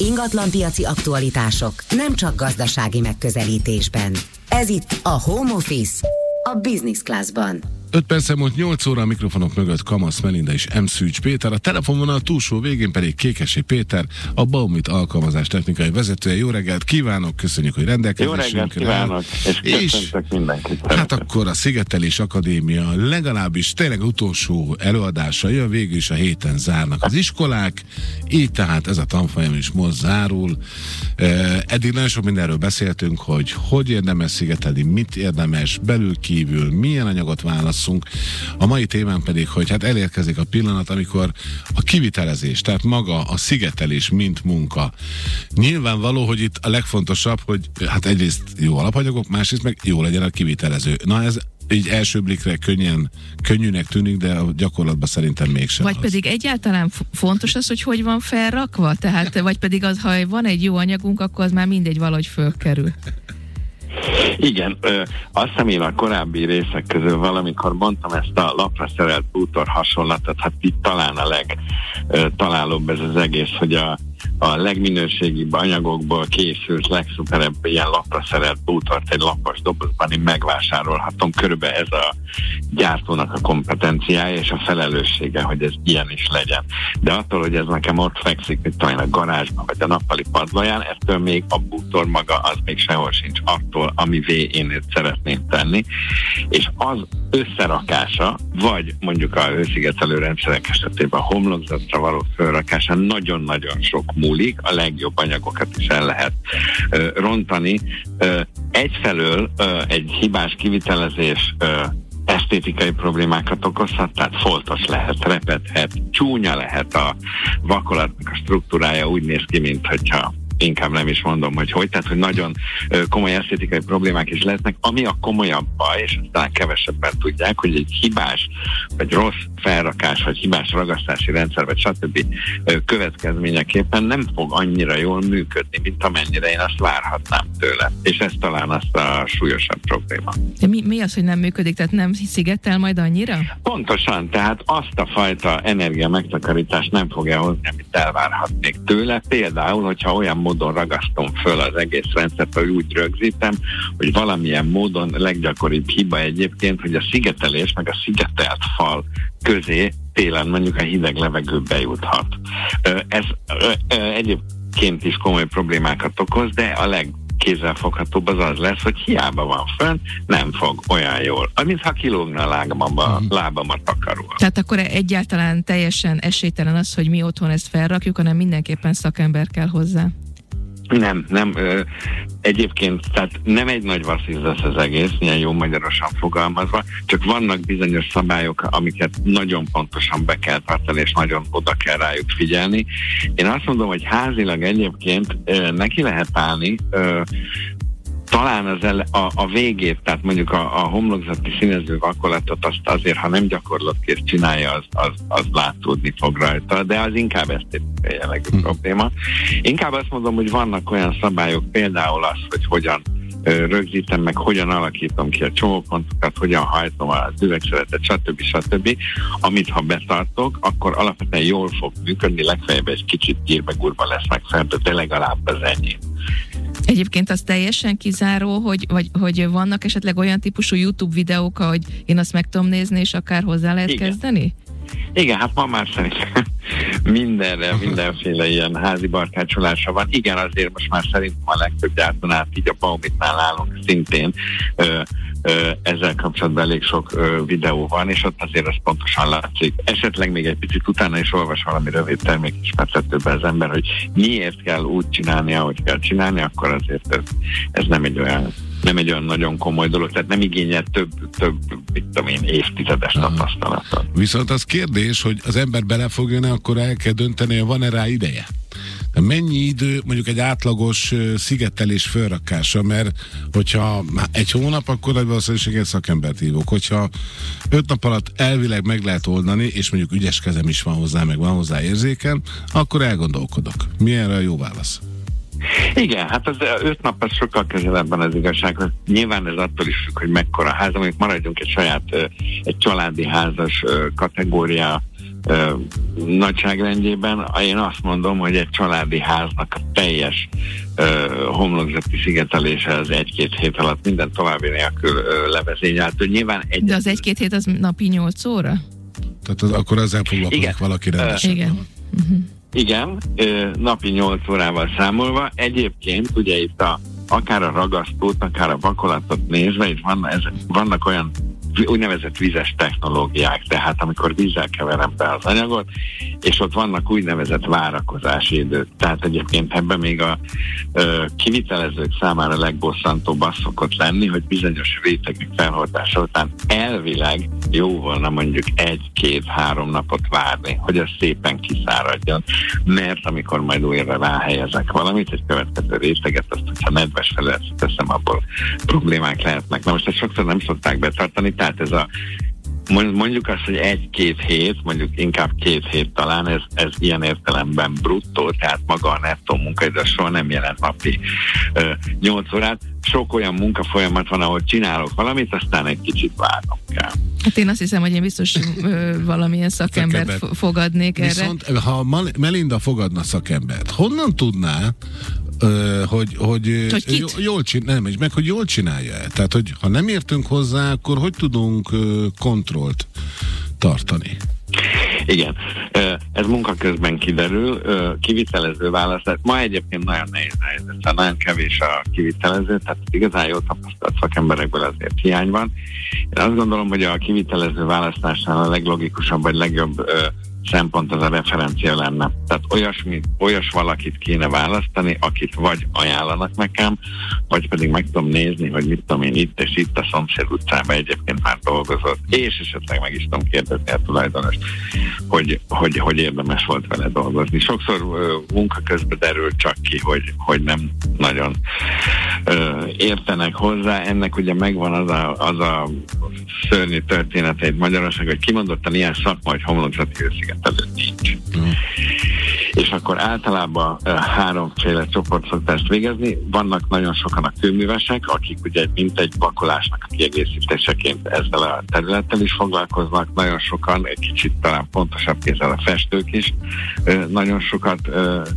Ingatlanpiaci aktualitások nem csak gazdasági megközelítésben. Ez itt a Home Office, a Business Classban. 5 perc múlt 8 óra a mikrofonok mögött Kamasz Melinda és M. Szűcs Péter, a telefonvonal túlsó végén pedig Kékesi Péter, a Baumit alkalmazás technikai vezetője. Jó reggelt kívánok, köszönjük, hogy rendelkezésünkre. Jó reggelt kívánok, és, és mindenkit. Hát akkor a Szigetelés Akadémia legalábbis tényleg utolsó előadása jön, végül is a héten zárnak az iskolák, így tehát ez a tanfolyam is most zárul. Eddig nagyon sok mindenről beszéltünk, hogy hogy érdemes szigetelni, mit érdemes belül kívül, milyen anyagot válasz válasszunk. A mai témán pedig, hogy hát elérkezik a pillanat, amikor a kivitelezés, tehát maga a szigetelés, mint munka. Nyilvánvaló, hogy itt a legfontosabb, hogy hát egyrészt jó alapanyagok, másrészt meg jó legyen a kivitelező. Na ez így első blikre könnyen, könnyűnek tűnik, de a gyakorlatban szerintem mégsem Vagy az. pedig egyáltalán fontos az, hogy hogy van felrakva? Tehát, vagy pedig az, ha van egy jó anyagunk, akkor az már mindegy valahogy fölkerül. Igen, ö, azt hiszem én a korábbi részek közül valamikor mondtam ezt a lapra szerelt bútor hasonlatot, hát itt talán a legtalálóbb ez az egész, hogy a a legminőségibb anyagokból készült, legszuperebb ilyen lapra szerelt bútort egy lapos dobozban én megvásárolhatom. Körülbelül ez a gyártónak a kompetenciája és a felelőssége, hogy ez ilyen is legyen. De attól, hogy ez nekem ott fekszik, mint talán a garázsban vagy a nappali padlóján, ettől még a bútor maga az még sehol sincs attól, amivé én szeretném tenni. És az összerakása, vagy mondjuk a hőszigetelő rendszerek esetében a homlokzatra való felrakása nagyon-nagyon sok múlik, a legjobb anyagokat is el lehet rontani. Ö, egyfelől egy hibás kivitelezés ö, esztétikai problémákat okozhat, tehát foltos lehet, repedhet, csúnya lehet a vakolatnak a struktúrája, úgy néz ki, mint hogyha inkább nem is mondom, hogy hogy, tehát hogy nagyon komoly esztétikai problémák is lehetnek, ami a komolyabb baj, és aztán kevesebben tudják, hogy egy hibás, vagy rossz felrakás, vagy hibás ragasztási rendszer, vagy stb. következményeképpen nem fog annyira jól működni, mint amennyire én azt várhatnám tőle. És ez talán azt a súlyosabb probléma. De mi, mi az, hogy nem működik? Tehát nem szigetel majd annyira? Pontosan, tehát azt a fajta energia megtakarítást nem fogja hozni, amit elvárhatnék tőle. Például, hogyha olyan módon ragasztom föl az egész rendszert, hogy úgy rögzítem, hogy valamilyen módon leggyakoribb hiba egyébként, hogy a szigetelés, meg a szigetelt fal közé télen mondjuk a hideg levegő bejuthat. Ez egyébként is komoly problémákat okoz, de a leg kézzelfoghatóbb az az lesz, hogy hiába van fönn, nem fog olyan jól. Mintha kilógna a lábamba, uh-huh. lábam a takaról. Tehát akkor egyáltalán teljesen esélytelen az, hogy mi otthon ezt felrakjuk, hanem mindenképpen szakember kell hozzá. Nem, nem. Ö, egyébként, tehát nem egy nagy vasszíz lesz az egész, ilyen jó magyarosan fogalmazva, csak vannak bizonyos szabályok, amiket nagyon pontosan be kell tartani, és nagyon oda kell rájuk figyelni. Én azt mondom, hogy házilag egyébként ö, neki lehet állni, ö, talán az ele, a, a végét, tehát mondjuk a, a homlokzati színező vakolatot azt azért, ha nem gyakorlatkész csinálja, az, az, az látszódni fog rajta, de az inkább esztétikai jellegű hm. probléma. Inkább azt mondom, hogy vannak olyan szabályok, például az, hogy hogyan rögzítem meg, hogyan alakítom ki a csomópontokat, hogyan hajtom az üvegszeretet, stb. stb. Amit ha betartok, akkor alapvetően jól fog működni, legfeljebb egy kicsit gírbe gurba lesz meg fel, de legalább az ennyi. Egyébként az teljesen kizáró, hogy, vagy, hogy vannak esetleg olyan típusú YouTube videók, hogy én azt meg tudom nézni, és akár hozzá lehet Igen. kezdeni? Igen, hát ma már szerintem mindenre, mindenféle ilyen házi barkácsolása van. Igen, azért most már szerintem a legtöbb gyártónál, így a Baumitnál állunk szintén ö, ö, ezzel kapcsolatban elég sok ö, videó van, és ott azért ez pontosan látszik. Esetleg még egy picit utána is olvas valami rövid termékismertetőben az ember, hogy miért kell úgy csinálni, ahogy kell csinálni, akkor azért ez, ez nem egy olyan nem egy olyan nagyon komoly dolog, tehát nem igényel több, több mit tudom én, évtizedes tapasztalatot. Viszont az kérdés, hogy az ember bele fog jönni, akkor el kell dönteni, hogy van-e rá ideje. De mennyi idő mondjuk egy átlagos szigetelés felrakása, mert hogyha egy hónap, akkor egy valószínűséggel szakembert hívok. Hogyha öt nap alatt elvileg meg lehet oldani, és mondjuk ügyes kezem is van hozzá, meg van hozzá érzéken, akkor elgondolkodok. Mi erre a jó válasz? Igen, hát az öt nap az sokkal közelebben az igazsághoz. Nyilván ez attól is függ, hogy mekkora ház, mondjuk maradjunk egy saját, egy családi házas kategória nagyságrendjében. Én azt mondom, hogy egy családi háznak a teljes homlokzati szigetelése az egy-két hét alatt minden további nélkül ö, levezényelt. Nyilván egy... De az egy-két hét az napi 8 óra? Tehát az, akkor ezzel foglalkozik Igen. valaki rendesen. Igen. Uh-huh. Igen, napi 8 órával számolva. Egyébként ugye itt a, akár a ragasztót, akár a vakolatot nézve, itt van, ez, vannak olyan úgynevezett vizes technológiák, tehát amikor vízzel keverem be az anyagot, és ott vannak úgynevezett várakozási idők. Tehát egyébként ebben még a ö, kivitelezők számára legbosszantóbb az szokott lenni, hogy bizonyos rétegek felhordása után elvileg jó volna mondjuk egy-két-három napot várni, hogy ez szépen kiszáradjon, mert amikor majd újra ráhelyezek valamit, egy következő réteget, azt, hogyha nedves felületet teszem, abból problémák lehetnek. Na most ezt sokszor nem szokták betartani, tehát ez a mondjuk azt, hogy egy-két hét, mondjuk inkább két hét talán, ez, ez ilyen értelemben bruttó, tehát maga a nettó munkaidő soha nem jelent napi ö, 8 órát. Sok olyan munkafolyamat van, ahol csinálok valamit, aztán egy kicsit várnom kell. Hát én azt hiszem, hogy én biztos ö, valamilyen szakembert Szakember. fogadnék Viszont, erre. ha Melinda fogadna szakembert, honnan tudná, hogy, hogy, hogy jól csinálja, nem, meg hogy jól csinálja -e. Tehát, hogy ha nem értünk hozzá, akkor hogy tudunk kontrollt tartani? Igen, ez munka közben kiderül, kivitelező választás. Ma egyébként nagyon nehéz helyzet, tehát nagyon kevés a kivitelező, tehát igazán jó tapasztalt szakemberekből azért hiány van. Én azt gondolom, hogy a kivitelező választásnál a leglogikusabb, vagy legjobb szempont az a referencia lenne. Tehát olyasmi, olyas valakit kéne választani, akit vagy ajánlanak nekem, vagy pedig meg tudom nézni, hogy mit tudom én itt és itt a szomszéd utcában egyébként már dolgozott, és esetleg meg is tudom kérdezni a tulajdonost, hogy, hogy, hogy érdemes volt vele dolgozni. Sokszor uh, munka közben derül csak ki, hogy, hogy nem nagyon uh, értenek hozzá. Ennek ugye megvan az a, az a szörnyű története itt Magyarország, hogy kimondottan ilyen szakma, hogy homlokzati előtt nincs. Mm. És akkor általában háromféle csoport ezt végezni. Vannak nagyon sokan a kőművesek, akik ugye mint egy vakolásnak a kiegészítéseként ezzel a területtel is foglalkoznak. Nagyon sokan, egy kicsit talán pontosabb kézzel a festők is, nagyon sokat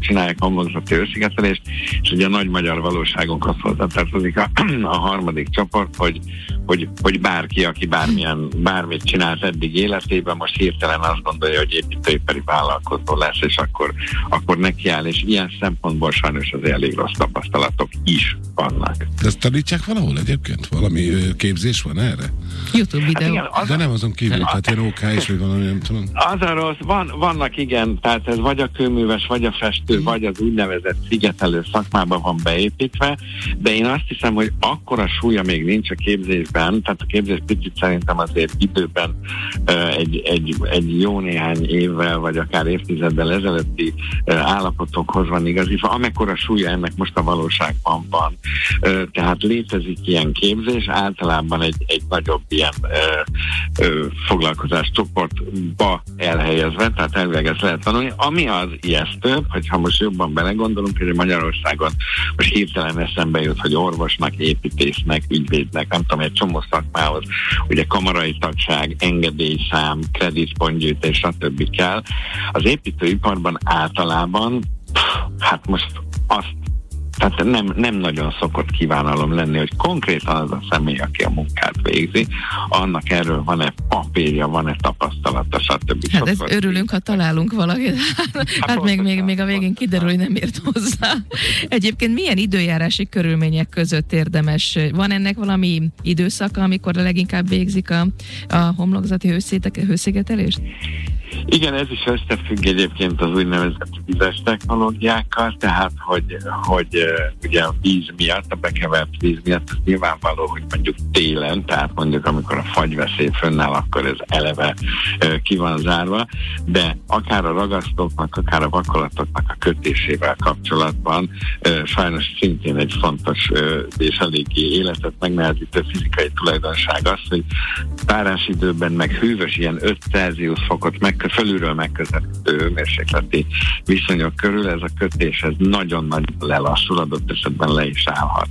csinálják homlokzati őszigetelést, és ugye a nagy magyar valóságunkhoz hozzátartozik a, a harmadik csoport, hogy, hogy, hogy bárki, aki bármilyen, bármit csinált eddig életében, most hirtelen azt gondolja, hogy építőipari vállalkozó lesz, és akkor, akkor nekiáll, és ilyen szempontból sajnos az elég rossz tapasztalatok is vannak. De ezt tanítsák valahol egyébként? Valami képzés van erre? YouTube videó. Hát igen, az De nem azon kívül, tehát ilyen OK is, vagy valami, nem tudom. Az a rossz, van, vannak igen, tehát ez vagy a kőműves, vagy a festő, mm. vagy az úgynevezett szigetelő szakmában van beépítve, de én azt hiszem, hogy akkora súlya még nincs a képzésben, tehát a képzés picit szerintem azért időben egy, egy, egy jó néhány évvel, vagy akár évtizeddel ezelőtti állapotokhoz van igazítva, amekkora súlya ennek most a valóságban van. Tehát létezik ilyen képzés, általában egy, egy nagyobb ilyen foglalkozás csoportba elhelyezve, tehát elvileg ezt lehet tanulni, ami az ijesztő, hogyha most jobban belegondolunk, hogy Magyarországon most hirtelen eszembe jut, hogy orvosnak, építésznek, ügyvédnek, nem tudom, egy csomó szakmához, ugye kamarai tagság, engedélyszám, kreditpontgyűjtés, stb. kell. Az építőiparban általában, hát most azt tehát nem, nem nagyon szokott kívánalom lenni, hogy konkrétan az a személy, aki a munkát végzi, annak erről van-e papírja, van-e tapasztalata, stb. Hát ez örülünk, ha találunk valakit. Hát, hát még, még, még a végén kiderül, hogy nem ért hozzá. Egyébként milyen időjárási körülmények között érdemes? Van ennek valami időszaka, amikor leginkább végzik a, a homlokzati hőszigetelést? Igen, ez is összefügg egyébként az úgynevezett vizes technológiákkal, tehát hogy, hogy ugye a víz miatt, a bekevert víz miatt, az nyilvánvaló, hogy mondjuk télen, tehát mondjuk amikor a fagyveszély fönnáll, akkor ez eleve ki van zárva, de akár a ragasztóknak, akár a vakolatoknak a kötésével kapcsolatban sajnos szintén egy fontos és eléggé életet megnehezítő fizikai tulajdonság az, hogy párás időben meg hűvös ilyen 5 Celsius fokot meg fölülről megközelítő mérsékleti viszonyok körül ez a kötés ez nagyon-nagyon lelassul, adott esetben le is állhat.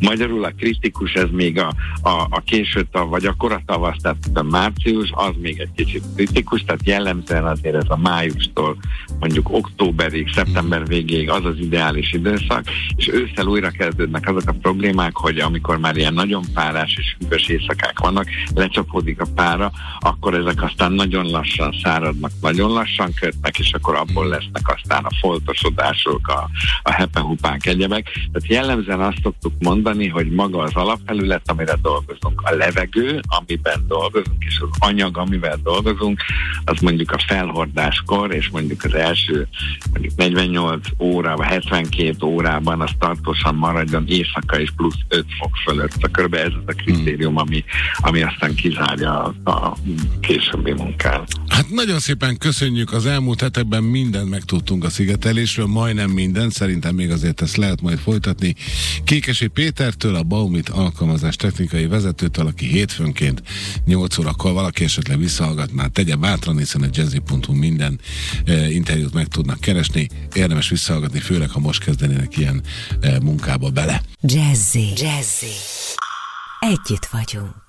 Magyarul a kritikus ez még a, a, a késő tav, vagy a koratavasz, tehát a március, az még egy kicsit kritikus, tehát jellemzően azért ez a májustól mondjuk októberig, szeptember végéig az az ideális időszak, és ősszel újra kezdődnek azok a problémák, hogy amikor már ilyen nagyon párás és hűvös éjszakák vannak, lecsapódik a pára, akkor ezek aztán nagyon lassan száradnak, nagyon lassan kötnek, és akkor abból lesznek aztán a foltosodások, a, a hepehupák, egyebek. Tehát jellemzően azt szoktuk mondani, hogy maga az alapfelület, amire dolgozunk, a levegő, amiben dolgozunk, és az anyag, amivel dolgozunk, az mondjuk a felhordáskor, és mondjuk az első mondjuk 48 óra, vagy 72 órában az tartósan maradjon éjszaka és plusz 5 fok fölött. Szóval körülbelül ez az a kritérium, ami, ami aztán kizárja a, a későbbi munkát. Hát nagyon szépen köszönjük, az elmúlt hetekben mindent megtudtunk a szigetelésről, majdnem minden, szerintem még azért ezt lehet majd folytatni. Kékesi Pétertől, a Baumit alkalmazás technikai vezetőtől, aki hétfőnként 8 órakor valaki esetleg visszahallgat, már tegye bátran, hiszen a jazzy.hu minden e, interjút meg tudnak keresni. Érdemes visszahallgatni, főleg ha most kezdenének ilyen e, munkába bele. Jazzy. Jazzy. Együtt vagyunk.